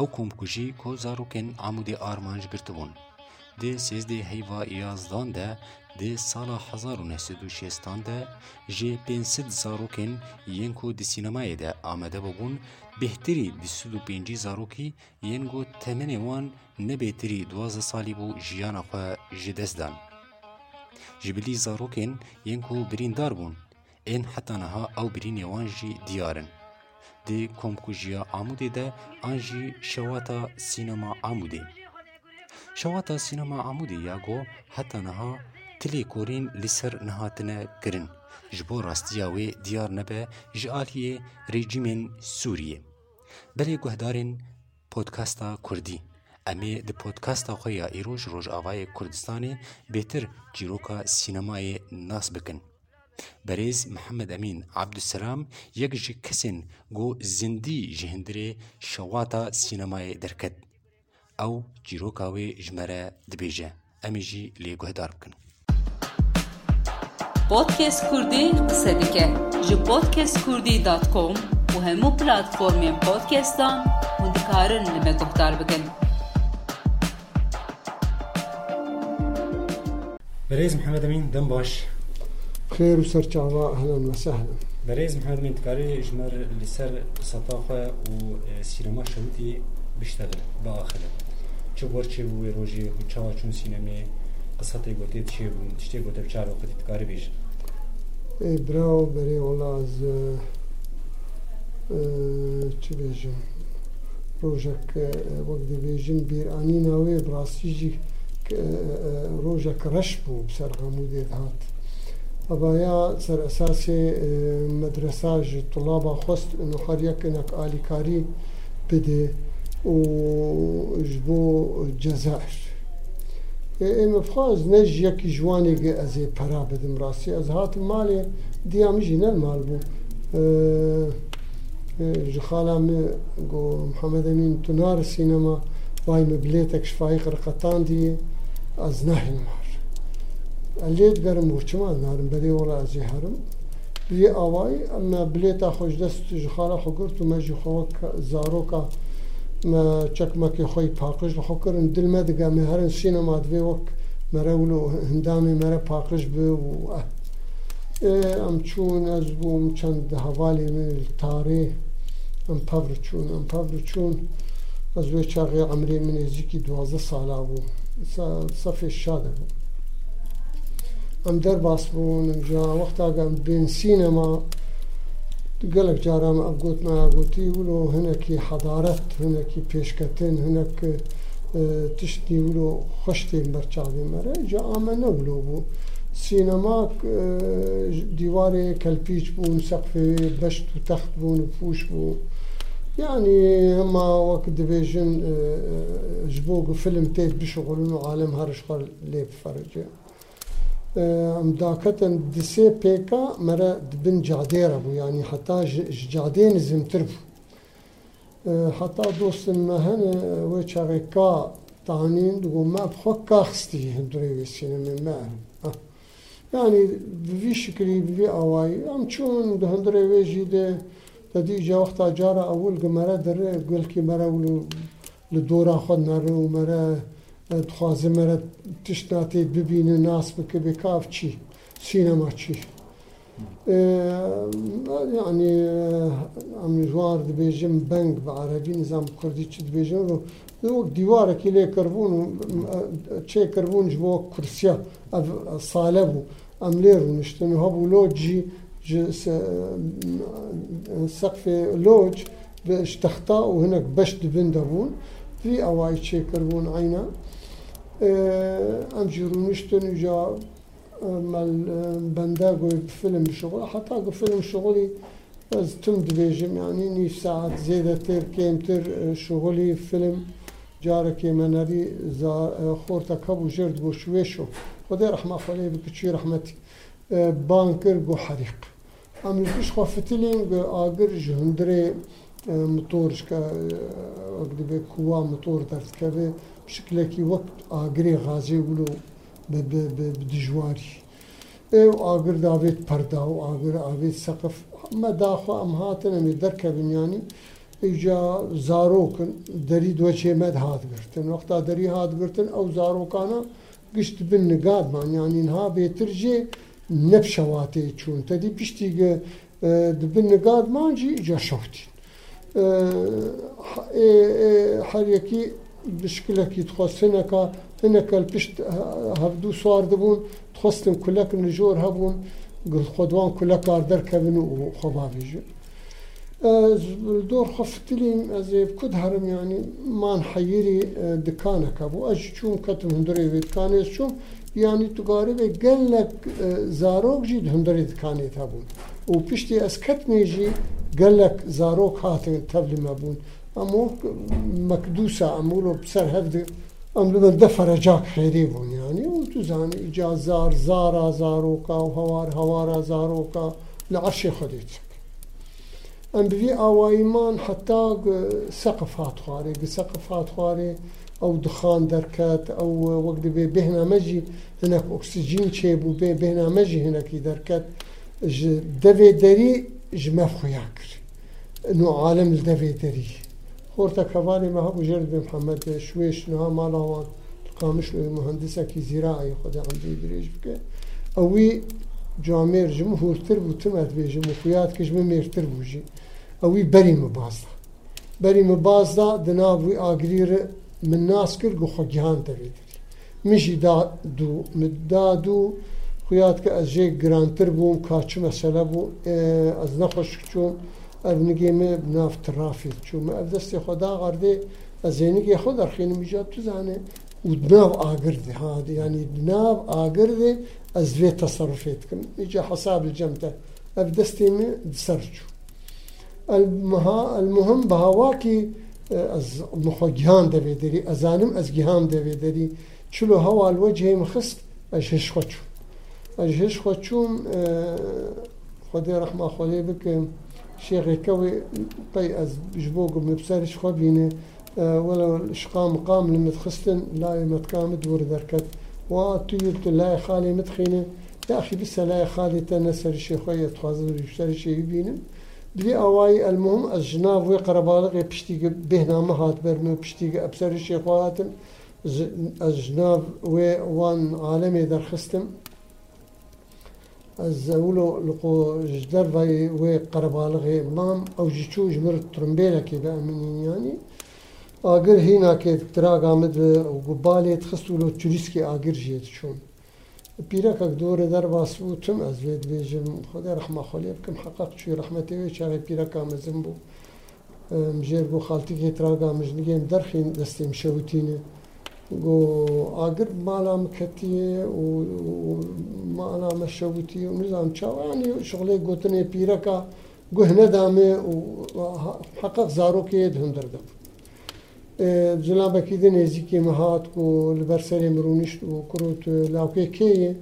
Ew komkujî ku zarokên Amûdê Armanc girtibûn di sêzdê heyva yazdan de di sala hezar û neh û şêstan de jê pênc sed zarokên yên ku di sînemayê de amade bûbûn bêhterî di sed û pêncî zarokî yên ku temenê wan nebêtirî duwazdeh salî bû jiyana xwe ji dest dan ji bilî zarokên yên ku birîndar bûn ên heta niha ew birînê wan jî diyar in di Komkujiya Amudê de an jî şewata sînema Amudê. Şewata sînema Amudê ya got heta niha tilê korîn li ser nihatine kirin ji bo rastiya wê diyar nebe ji aliyê rejimên Sûriyê. Belê guhdarên podkasta Kurdî Emê di podkasta xwe ya îroj Rojavayê Kurdistanê bêtir çîroka sînemayê nas bikin. بەرێز محەممەد ئەمین عبدسلام یەکژی کەسن گۆ زیندی ji hindirê şewata sînemayê derket ew çîroka wê ji me re dibêje em ê jî lê guhdar bikin Podkes Kurdî qise dike ji podkeskurdî.com û hemû platformên podcastan hûn dikarin li me guhdar bikin. Berêz Mihemed Emin dem baş. خير وسر عوا اهلا وسهلا بريز محمد من تكاري اجمر اللي سر سطاخة وسينما شوتي بيشتغل بآخر شو بور چه بو روجي و شون سينما سینمی قصتی گوتی چه تشتي تشتی گوتی بچار تكاري بيش اي براو بري والا از اه، اه، چه بیشم روژک اه، وقتی بیشم بیر آنی ناوی براستی جی روژک رش بو بسر غمودی دهات بایا سر اساس مدرسه ج طلاب خوست انه هر یک انک آلیکاری بده و جبو جزائر ام فخاز نج یک جوانی گه از پرا بدم راستی از هات مال دیامجی نل مال بو جخالم گو محمد امین تنار سینما وای مبلیتک شفای قرقطان دیه از نهی مار لێت گەرم وچمان نارم بەرێوەڵ ئازی هەرم بێ ئەوای ئەمە بلێتە خۆش دەست ژخارە خۆگرت و مەژی خۆوە زارۆکە چەکمەکی خۆی پاقش لە خۆکردن دلمە دەگەمێ هەرن سینەما دوێ وەک مەرەول و هەندامی مەرە پاقش بێ و ئەم چوون ئەز بووم چەند هەوالی من تارێ ئەم پەبر چوون ئەم پەبر چوون ئەزێ چاغی ئەمرێ من نێزیکی دوازە سالا بوو سەفێ شادە بوو. ام در باس بون جا وقتا گم بین سینما گلک جارم اب گوت ما گوتی ولو هنکی حضارت هنکی پیشکتن هنک اه، تشتی ولو خوشتی برچاوی مره جا آمن ولو بو سینما اه، دیوار کلپیچ بون سقف بشت و تخت بون و پوش بون يعني هما وقت ديفيجن اه، جبوق فيلم تيت بشغل عالم هرش قال لي آه، مداكتن دسي بيكا مرا دبن جادێرە بوو ینی حتا جادێن زمتر بوو. آه، حتا دۆستن مە هەنێ تانين آه، چاڕێکا تانین و مە بخۆ کاخستی هەندرێ وێسینە مەرم. ینی بوی شکری بوی ئەوایی ئەم چۆن هەندرێ وێژی دێ دەدی جاوەختا جارە ئەول گمەرە دەرێ گوەلکی مەرە و لە دۆرا خۆ نەڕێ و مەرە، دخوازی مرد تشتاتی ببینه ناس بکه بکاف چی سینما چی يعني امرزوار دبيجم بنك بعربي نظام كردي دبيجم وقت ديوارة كي لي كربون تشي كربون جبو كرسيا صالبو املير ونشتن هبو لوجي سقف لوج باش تخطا وهناك باش دبن دبون في اواي تشي كربون عينا أمجرونشتن جا مال بنده قوي بفيلم شغل حتى قو فيلم شغلي بس تم دبيجم يعني نيف ساعات زيادة تر كيمتر شغلي فيلم جارك منري زا خورتا كبو جرد بو شويشو خدي رحمة خليه بكتشي رحمتي بانكر قو حريق أم يكش خفتلين قو آقر جهندري موتورش كا وقت بكوا موتور درت كبه شکلێکی وەک ئاگرێ غازێ بلو دژواری ئێو ئاگرداوێت پەردا و ئاگر ئاوێت سەقف ئەمە داخوا ئەم هاتنەمی دەرکە بنیانی ئیجا زارۆکن دەری دوچێ مەد هاتگرتن وەختا دەری هاتگرتن ئەو زارۆکانە گشت بن نگادمانیانینها بێترجێ نەپشەواتێ چوون تەدی پشتیگە دبن نگادمانجی جە شوتین هەریەکی bişkilekî dixwastineka hinek pişt hevdû sar dibûn dixwastin kulekin li jor hebûn xwedwan kulekar derkevin û xwebavê ji. دور خفتلیم ez ê ku herim yanî man heyîrî dikaneke bû ez ji çûm ketim hundirê vê dikanê çûm yanî tu garibê gelek zarok jî di hundirê dikanê hebûn. û piştî ez ketmê jî gelek zarok hatin tevlî mebûn امو مكدوسة امورو بسر هفدي ام لمن دفر جاك خيريبون يعني تو زاني اجا زار زارا زاروكا وهوار هوارا زاروكا لعشي خديتك ام بفي اوائمان حتى سقف هات خواري سقف هات خواري او دخان دركات او وقت بي بهنا مجي هناك اكسجين شيبو بي بهنا مجي هناك دركات دفي دري جماف خياكر نو عالم الدفي دري خورتا کوانی ما مجرد محمد شويش نها مالاوان قامش مهندسة كي زراعي خدا عمدي دريج بك اوي جامير جمو هورتر بو تمت بيجي مخيات كجمو ميرتر بوجي اوي بري مبازدا بري مبازدا دناب وي اغرير من ناس كل گو خجهان تبيدر مشي دا دو مدا دو خيات كأزجي گرانتر بوم كاچو مسألة بو از نخوش كچوم او نگی می نافت چون ما دست خدا قرده از اینکه خود خیلی میجاد تو زنه او دناو آگرده ها یعنی دناو آگرده از وی تصرفیت کن میجا حساب الجمته اف دستی می دسرچو المهم به هوا که از مخو گیان دوی داری ازانم از گیان دوی دری چلو هوا الوجه مخست اش هش خود چون اش هش خود چون خدای رحمه بکم شيخ كوي طي از جبوق مبسرش خبينه آه، ولا شقام قام لمتخستن لا متقام دور دركت وتيوت لا خالي متخينه يا أخي بس لا خالي تنسر الشيخ خويا تخازن يشتري شي بينه دوی اواي المهم الجناب ويقرا بالغ يبشتي بهنا ما هات برمي بشتي ابسر الشيخ ئەس الجناب وێ وان عالمي دەرخستم زولو لقو جدر في وي قربالغي مام او جيشو جمر ترمبيلا كي بأمنين يعني آگر هینا که ترا گامد و گبالی تخستو لو چوریسکی آگر جیت چون پیرا که دور در واسو تم از وید بیجم خدا رحمه خالی بکم حقق چوی رحمتی وی چاره پیرا که مزم بو مجیر بو خالتی که ترا گامج نگیم درخین دستیم شوتینه گو اگر مالا مکتیه و مالا مشوتی و نزام چاو یعنی شغل گوتن پیرکا گو هنه و حقق زارو که دهندر دم زلان بکیده نیزی که مهات گو لبرسر مرونشت و کروت لاوکه که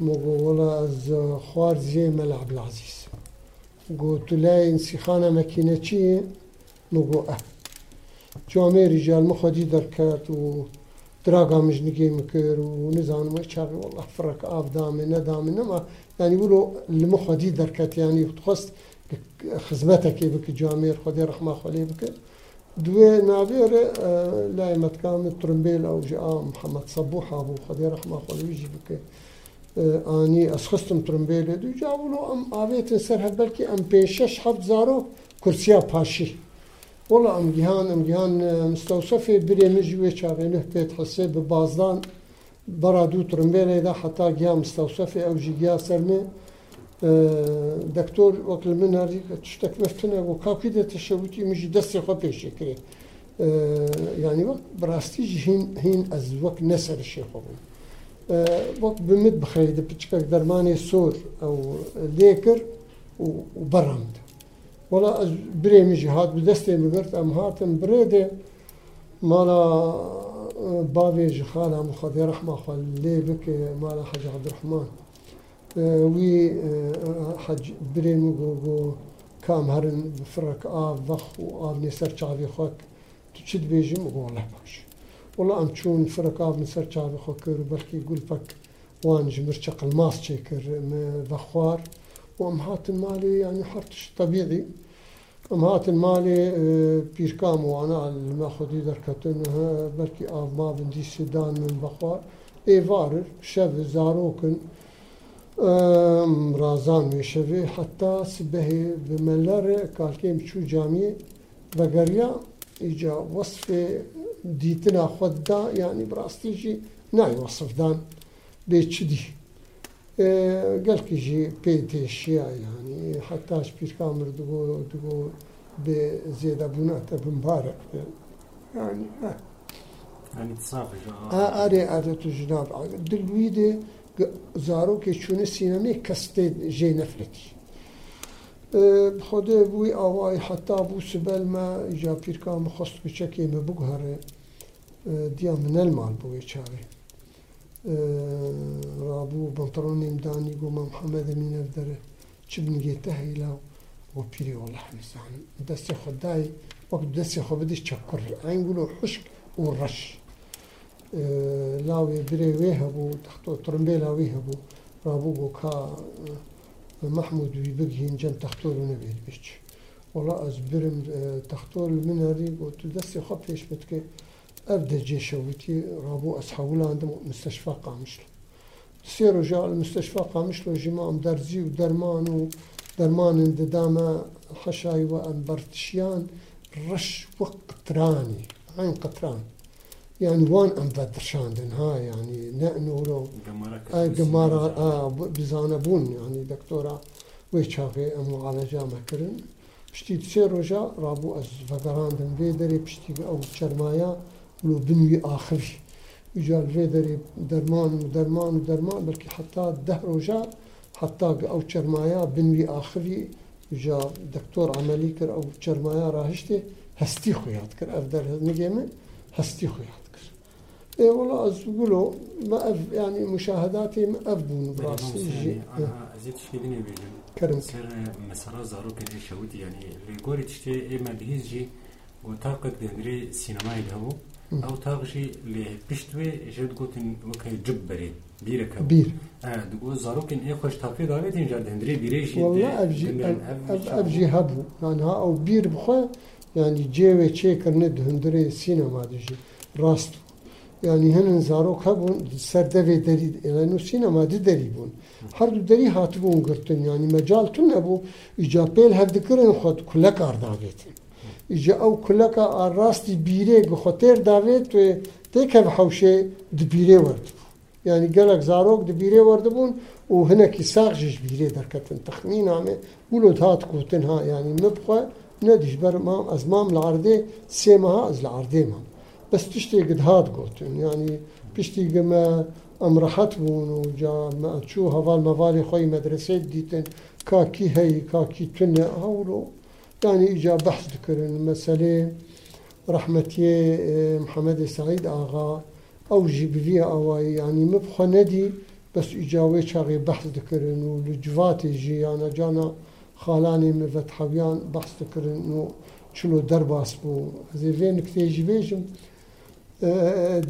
مگو ولا از خوار زی ملع بلعزیز گو تلای انسیخان مکینه چیه مگو اه جامعه رجال مخوادی در و دراغا مجنقي مكر ونزان ما شاغي والله فرق آف دامي ندامي نما يعني يقولوا المخ درکت یعنی خواست خدمت خدمتك بك جامعه خدي رحمة خالی بك دو نابير اه، لایمت کام ترمبیل أو جاء آه، محمد صبوحة أبو خدي رحمة خلي يجي اه، آنی از خستم ترمبیل دو جاولو ام اويتن سر بلكي ام 5 هفت زارو کرسیا پاشی والله ام جهان ام جهان مستوصفه بري مجوي شاغله بيت حسي ببازدان برا دو ترمبيلي دا حتى جا مستوصفه او جي جا سرمي دكتور وكل من هاري تشتك مفتنا وكاكي دا تشوتي مجي دستي خو بيشي كري يعني وقت براستي هين هين از وقت نسر الشيخ وقت بمد بخير دا بتشكك درماني سور او ليكر وبرامد وڵا ئەس برێمیژی هات بە دەستێ مگرت ئەم هاتم برێدێ مالا باوێژی خالا مخەدێ ڕحماخوا لێ بکێ مالا حەج عبدڕحمان وی حەج برێن و گۆگۆ کام هەرن فرەك ئاو وەخ و ئاونێ سەر چاوی خۆک تو چیت بێژیم گۆڵە باش وڵا ئەم چوون فرەك ئاو سەر چاوی خۆ کرد بەرکی گولپەک وان ji mir çeqil mas çêkir me vexwar وأمهات المال يعني حرتش طبيعي أمهات المال بيركام وأنا الماخذ دركت إنها بركي أما بندي سدان من بخوا إيفارر شف زاروكن رازان مشوي حتى سبه بملار كالكيم شو جامي بقريا إجا وصف ديتنا خدا يعني براستيجي ناي وصف دان بيتشدي گل که جی پیده شیعه یعنی حتیش پیرکام رو دگو دگو به زیاد بونه تا به مبارک یعنی ها هنی سابقه ها ها اره اره تو جناب دلویده که زارو که چون سینمه کسته جی نفردی بوی آوائی حتی بو سبل ما جا پیرکام خست که چکیمه بگهاره دیام نلمان بوی چاری آه، رابوو بنتڕۆنیم دانی گۆمام حەمەدە مینەر دەرە چ بنگێتە هەیلا بۆ پیرۆڵە حەمیسان دست خدای وقت دست خۆ بدی چەکڕ ئەنگول و حشک آه، و ڕەش لاوێ درێ وێ هەبوو تەختۆ ترمبێ لاوی هەبوو رابوو بۆ کا آه، مححمود وی بگهینجەن تەختۆر نەبێت بچ وڵا ئەز برم تەختۆر منەری بۆ تو دەستی خۆ پێش بتکە جيش جيشويتي رابو أصحابو عندهم مستشفى قامشلو سيرو جاء المستشفى قامشلو جماعم درزي ودرمان ودرمان اندداما حشاي وأن برتشيان رش وقتراني عين قطران يعني وان ام بدرشاندن ها يعني نأنورو آه جمارة آه بزانبون يعني دكتورة ويشافي ام معالجة مكرن بشتي تسير رجا رابو از دن بيدري بشتي او شرمايا ولو دنيا آخر يجال في دري درمان ودرمان ودرمان بلكي حتى الدهر وجا حتى أو شرمايا بنوي آخري جا دكتور عملي كر أو شرمايا راهشتي هستي خيات كر أفدر نجمة هستي خيات كر إيه والله أزقوله ما أف يعني مشاهداتي ما أفبون براسي جي زيد شيء دنيا بيجي كرم سر مسرا زارو كده شهود يعني لغوري تشتي إيه ما بيجي وطاقة دندري سينماي دهو او تاغشي لي بيشتوي جد قوتن وكي جب بريد بيرك بير اه دقو زاروكن اي خوش تافي داويت ان جرد هندري بيريش والله ابجي ابجي هبو يعني ها او بير بخو يعني جيوي تشيكر ند هندري سينما دجي راست يعني هن زاروك هبو سرده في دريد يعني نو سينما دي دري بون هر دو دري هاتبون قرتن يعني مجال تن هبو اجابيل هفدكرن خود كلك ارداغيتن ji ew kuleka a rastî bîrê bixotêr davê tu tê kev hewşê di bîrê werdibû yani gelek zarok di bîrê werdibûn û hinekî saq ji ji bîrê derketin texmîna me gulot hat gotin ha yani min bixwe ne di ji ber mam ez mam li erdê sê meha ez li erdê mam bes tiştê gid hat gotin yani piştî me em rehet bûn û ca me çû heval mevalê xwe medresê dîtin ka kî heyî ka kî tune hewro Yani iyice bahs dikirin mesele rahmetiye Muhammed Said Ağa ev jî bivî awayî yanî min bixwe nedî bes îca wê çaxê behs dikirin û li civatê jî yana cana xalanê min vetheviyyan behs dikirin û çilo derbas bû ez ê vê nikteyê jî bêjim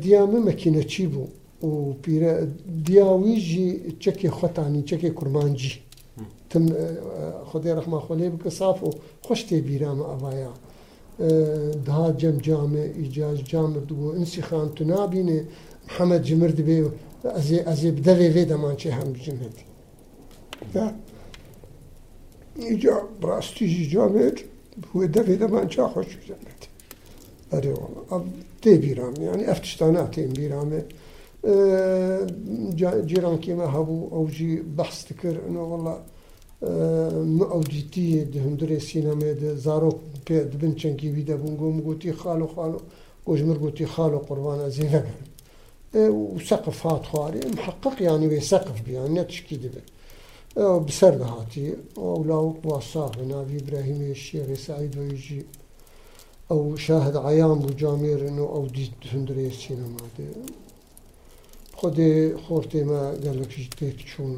diya min mekîneçî bû û pîre diya wî jî çekê xwetanî çekê kurmancî تم خدای رحمه خلی بکە ساف و تی بیرام ئەوایە ده جم جام ایجاز جام دو انسی خان تو نابینه محمد جمرد بێ چه هم بدەوێ ده هم هەم بجمێتی اینجا ڕاستیژی جامێت بوێ دوی دەمان چا خۆش بجەمێتی ئەرێ ئەو تی بیرام یعنی افتشتانه تی بیرامه جيران كيما هابو او بحثت بحث تكر انه والله او جي تي دهم دري سينما زاروك دبن چنكي بونگو بونغو مغوتي خالو خالو كوج مرغوتي خالو قربان ازينا وسقف هات خواري محقق يعني ويسقف يعني تشكي دبه بسرد هاتي ولاو وصاح هنا في ابراهيم الشيخ سعيد ويجي او شاهد عيان وجامير انه او ديت هندري السينما ده خود خورتما گەلەکیش تێک چوون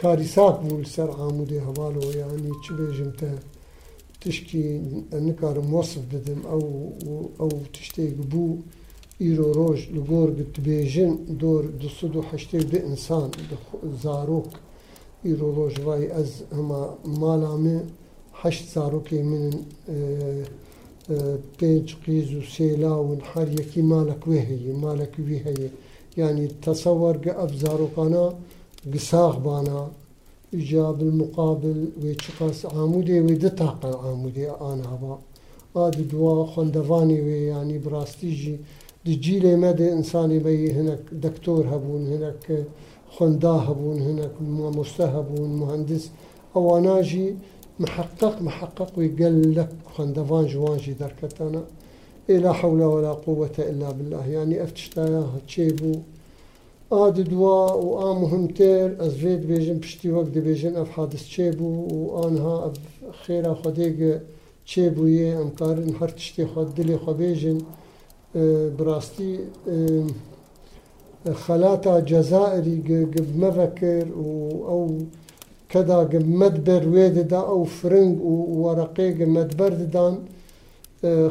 کاری ساک بوو سەر ئامودێ هەواڵەوە یانی چ بێژم تە تشکی نکارم مۆسف بدم ئەو ئەو تشتێک بوو ئیرۆ ڕۆژ لە گۆر بێژن دۆر دو هەشتێک بێ ئینسان زارۆک ئیرۆ ڕۆژ وای ئەز ئەمە ماڵامێ هەشت زارۆکی منن تنشقيز وسيلا و سێلا و مالك مالک وێ هەیە مالکی وی هەیە ینی تەسەوەرگە ئەبزارۆقانە گساغبانە المقابل ويشقاس عامودي ويدتاق ئامودێ وێ هبا ئامودێ دوا خندفاني وي يعني براستيجي دي جيلي مدى إنساني بي هناك دكتور هبون هناك خوندا هبون هناك مستهبون مهندس اواناجي محقق محقق ويقال لك خندفان جوانجي دركتنا إيه لا حول ولا قوة إلا بالله يعني أفتشتايا تشيبو آد دوا وآم مهمتير أزفيد بيجن بشتي وقت بيجن أف حادث تشيبو وآنها أف خيرا خديق تشيبو يه أمكارن هرتشتي خد دلي خبيجن آه، براستي آه، خلاتا جزائري قب مفكر أو كداك مدبر ويددا أو فرنج وورقيق مدبر ددان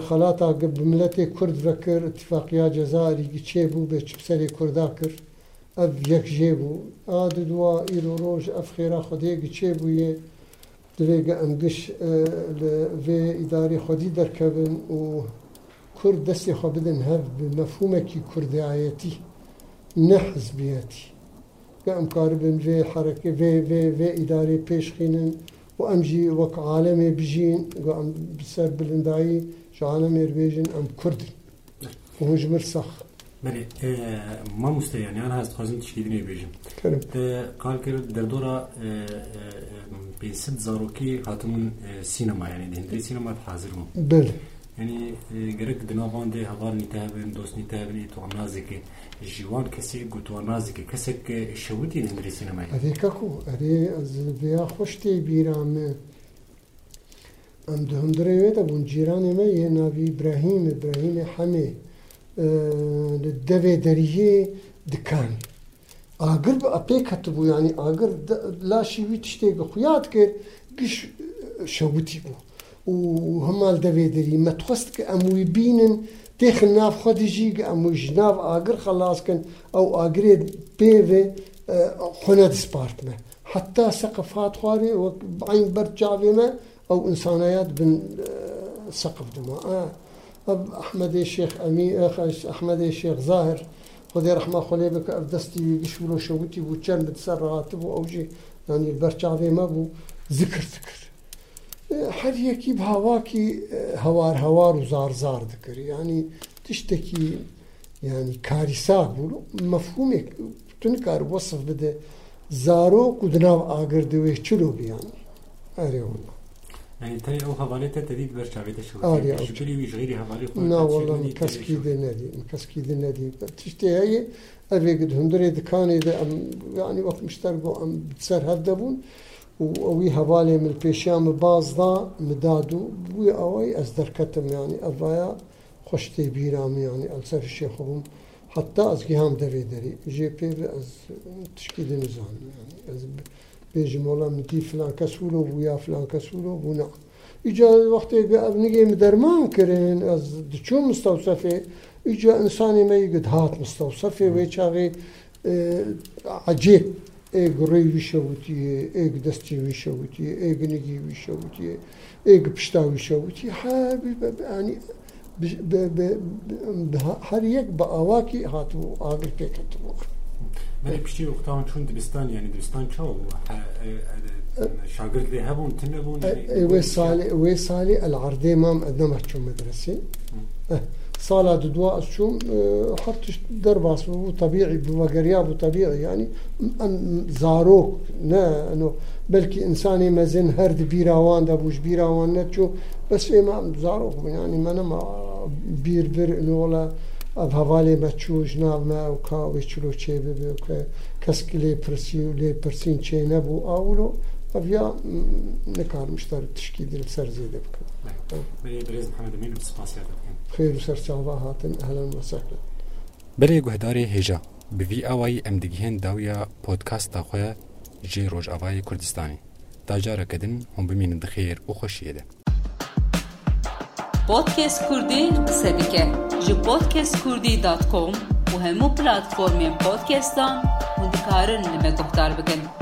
خلاطا بملتي كرد ركر اتفاقية جزائري جيبو بچبسري كردا كر اف يك جيبو آد دوا ايرو روج اف خيرا خدي جيبو يه دويق امقش في اداري خدي دركبن و كرد دستي خبدن هف بمفهومك كردعيتي نه حزبيتي گەم کاربم vê حرەکە vê vê vê ئیداری پێشخینن و ئەمجی وەک عاالەمێ بژین سەر بلندایی شانە مێربێژین ئەم کورد hujmir sax. Berê ma musteyan yan haz dixwazim tişkîdinê bêjim. Kalkir e, derdora pênsid e, e, zarokî hatibûn sînema yanî di hindirê sînema hazir bûn. Belê. یعنی گرک دناوان ده هوار نیتابن دوست نیتابن ایتو نازی که جوان کسی گوتو نازی که کسی که شودی نمیری سینمایی اره ککو اره از بیا خوش تی بیرام ام دهم دره ویدا بون جیران ما یه ناوی ابراهیم ابراهیم حمی لدوه دریه دکان ئاگر بە ئەپێ کەتبوو ینی ئاگر لاشی وی تشتێک بە خویات کرد گشت شەوتی بوو وهما دەوێدەری مەتخست که ئەمووی بینن تێخن ناف خۆدیژی کە ئەمووی ژناف ئاگر خەلاسکن ئەو ئاگرێت پێوێ خۆنە دسپارتمە حتا سەقفات خوارێ وەک بەین بەرچاوێمە ئەو ئینسانایات بن سەقف دما ئەحمەدی شێخ ئەمی ئەحمەدی شێخ زاهر خدای رحمە دستی بکە ئەف دەستی گشور و شەوتی بوو چەند بسەر ڕاتبوو ئەوژێ ینی ما و ذکر ذکر هر یکی به هوا که هوار هوار و زار زار دکری یعنی تشتی که یعنی کاری ساک بود مفهومی که تونی کار وصف بده زارو کدناو آگرده دوه چلو بیان اره اونا یعنی تای او حوالی تا دید بر شاوی تشوید آره او آره. چلی وی جغیری حوالی خود نا والا من کس کی ده ندی من کس کی ده ندی تشتی هایی اوه گد هندره دکانه ده یعنی وقت مشتر گو هم بسر هده وي هبالي من البيشام باز دا مدادو وي اوي ازدر كتم يعني افايا خشتي بيرام يعني السر الشيخ حتى از جهام دري دري جي بي از تشكيد نزان يعني از بيجي مولا مدي فلان كسولو ويا فلان كسولو ونا اجا وقت نجي مدرمان كرين از دشو مستوصفه اجا إنسان ما يقد هات مستوصفه ويشاغي عجيب ایک روی ویشه بودیه ایک دستی ویشه بودیه ایک نگی ویشه بودیه ایک پشتا ویشه به هر به هر یک با آواکی هاتو آگر پیکت بود بله پشتی وقتا چون دبستان یعنی دبستان چه و شاگرد لی هبون تنه بون وی سالی العرده مام ادنمه چون مدرسه صالة ددواء الشوم حطش درباس بو طبيعي بوغريا بو طبيعي يعني أن زاروك نا أنه بلكي إنساني مازن هرد بيراوان دابوش بيراوان نتشو بس إما زاروك يعني ما نما بير بير إنه ولا اب حواله مچوش نه ما او کا و چلو چه به که کس کلی پرسیو لی پرسین چه نه بو اولو avya ne karmışlar tişkidir serzede bu kadar. Evet. Beri Brez Muhammed Emin'in spasiyada. خير وسرچا وهاتن اهلا وسهلا بلي گهداري هجا بوی أواي ام دگهن داویا بودكاست أخويا جی روژ اوای کردستانی تا جارا کدن هم بمینن دخیر و خوشیده پودکست کردی قصه بکه جی پودکست دات کوم و همو پلاتفورمین پودکستان و دکارن نمه